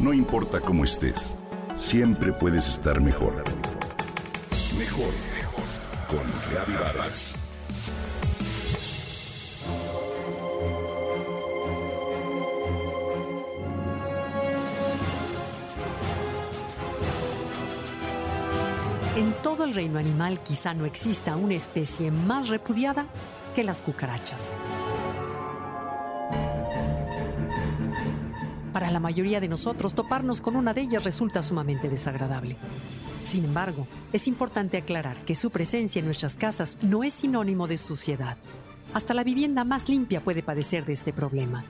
No importa cómo estés, siempre puedes estar mejor. Mejor, mejor. Con Reavivadas. En todo el reino animal quizá no exista una especie más repudiada que las cucarachas. Para la mayoría de nosotros, toparnos con una de ellas resulta sumamente desagradable. Sin embargo, es importante aclarar que su presencia en nuestras casas no es sinónimo de suciedad. Hasta la vivienda más limpia puede padecer de este problema,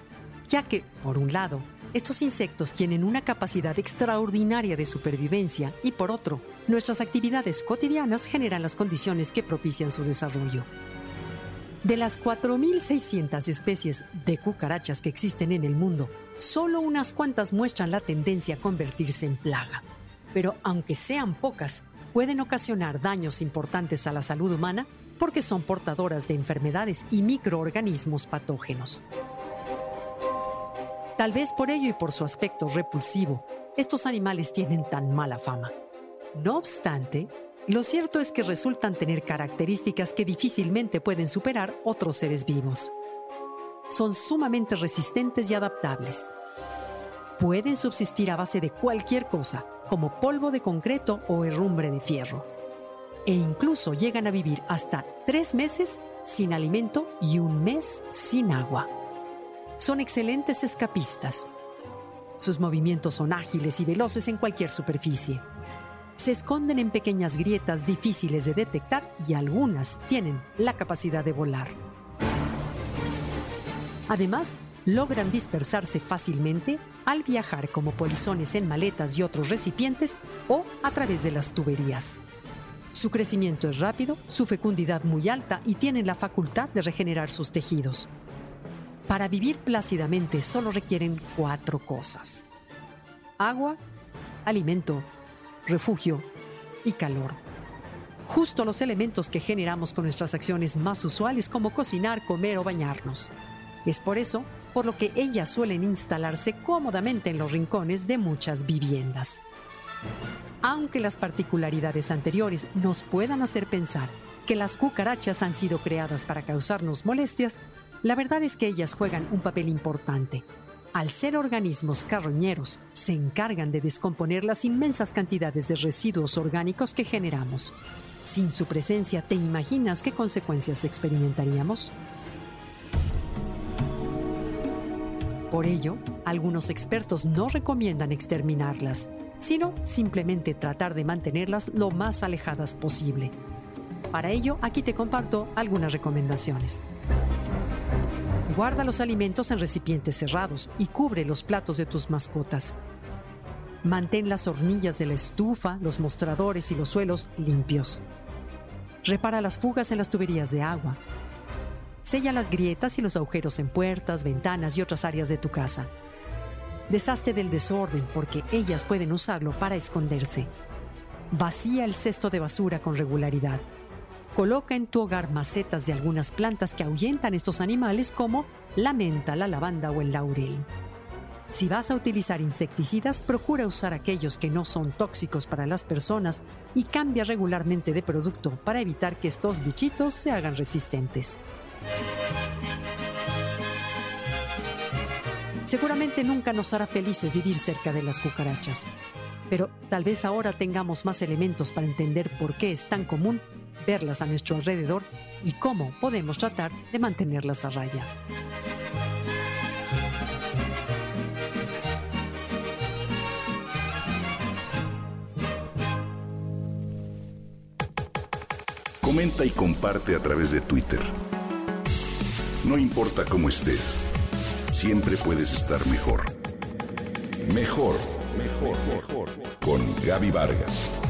ya que, por un lado, estos insectos tienen una capacidad extraordinaria de supervivencia y por otro, nuestras actividades cotidianas generan las condiciones que propician su desarrollo. De las 4.600 especies de cucarachas que existen en el mundo, solo unas cuantas muestran la tendencia a convertirse en plaga. Pero aunque sean pocas, pueden ocasionar daños importantes a la salud humana porque son portadoras de enfermedades y microorganismos patógenos. Tal vez por ello y por su aspecto repulsivo, estos animales tienen tan mala fama. No obstante, lo cierto es que resultan tener características que difícilmente pueden superar otros seres vivos. Son sumamente resistentes y adaptables. Pueden subsistir a base de cualquier cosa, como polvo de concreto o herrumbre de fierro. E incluso llegan a vivir hasta tres meses sin alimento y un mes sin agua son excelentes escapistas. Sus movimientos son ágiles y veloces en cualquier superficie. Se esconden en pequeñas grietas difíciles de detectar y algunas tienen la capacidad de volar. Además, logran dispersarse fácilmente al viajar como polizones en maletas y otros recipientes o a través de las tuberías. Su crecimiento es rápido, su fecundidad muy alta y tienen la facultad de regenerar sus tejidos. Para vivir plácidamente solo requieren cuatro cosas. Agua, alimento, refugio y calor. Justo los elementos que generamos con nuestras acciones más usuales como cocinar, comer o bañarnos. Es por eso por lo que ellas suelen instalarse cómodamente en los rincones de muchas viviendas. Aunque las particularidades anteriores nos puedan hacer pensar que las cucarachas han sido creadas para causarnos molestias, la verdad es que ellas juegan un papel importante. Al ser organismos carroñeros, se encargan de descomponer las inmensas cantidades de residuos orgánicos que generamos. Sin su presencia, ¿te imaginas qué consecuencias experimentaríamos? Por ello, algunos expertos no recomiendan exterminarlas, sino simplemente tratar de mantenerlas lo más alejadas posible. Para ello, aquí te comparto algunas recomendaciones. Guarda los alimentos en recipientes cerrados y cubre los platos de tus mascotas. Mantén las hornillas de la estufa, los mostradores y los suelos limpios. Repara las fugas en las tuberías de agua. Sella las grietas y los agujeros en puertas, ventanas y otras áreas de tu casa. Deshazte del desorden porque ellas pueden usarlo para esconderse. Vacía el cesto de basura con regularidad. Coloca en tu hogar macetas de algunas plantas que ahuyentan estos animales como la menta, la lavanda o el laurel. Si vas a utilizar insecticidas, procura usar aquellos que no son tóxicos para las personas y cambia regularmente de producto para evitar que estos bichitos se hagan resistentes. Seguramente nunca nos hará felices vivir cerca de las cucarachas, pero tal vez ahora tengamos más elementos para entender por qué es tan común verlas a nuestro alrededor y cómo podemos tratar de mantenerlas a raya. Comenta y comparte a través de Twitter. No importa cómo estés, siempre puedes estar mejor. Mejor, mejor, mejor. Con Gaby Vargas.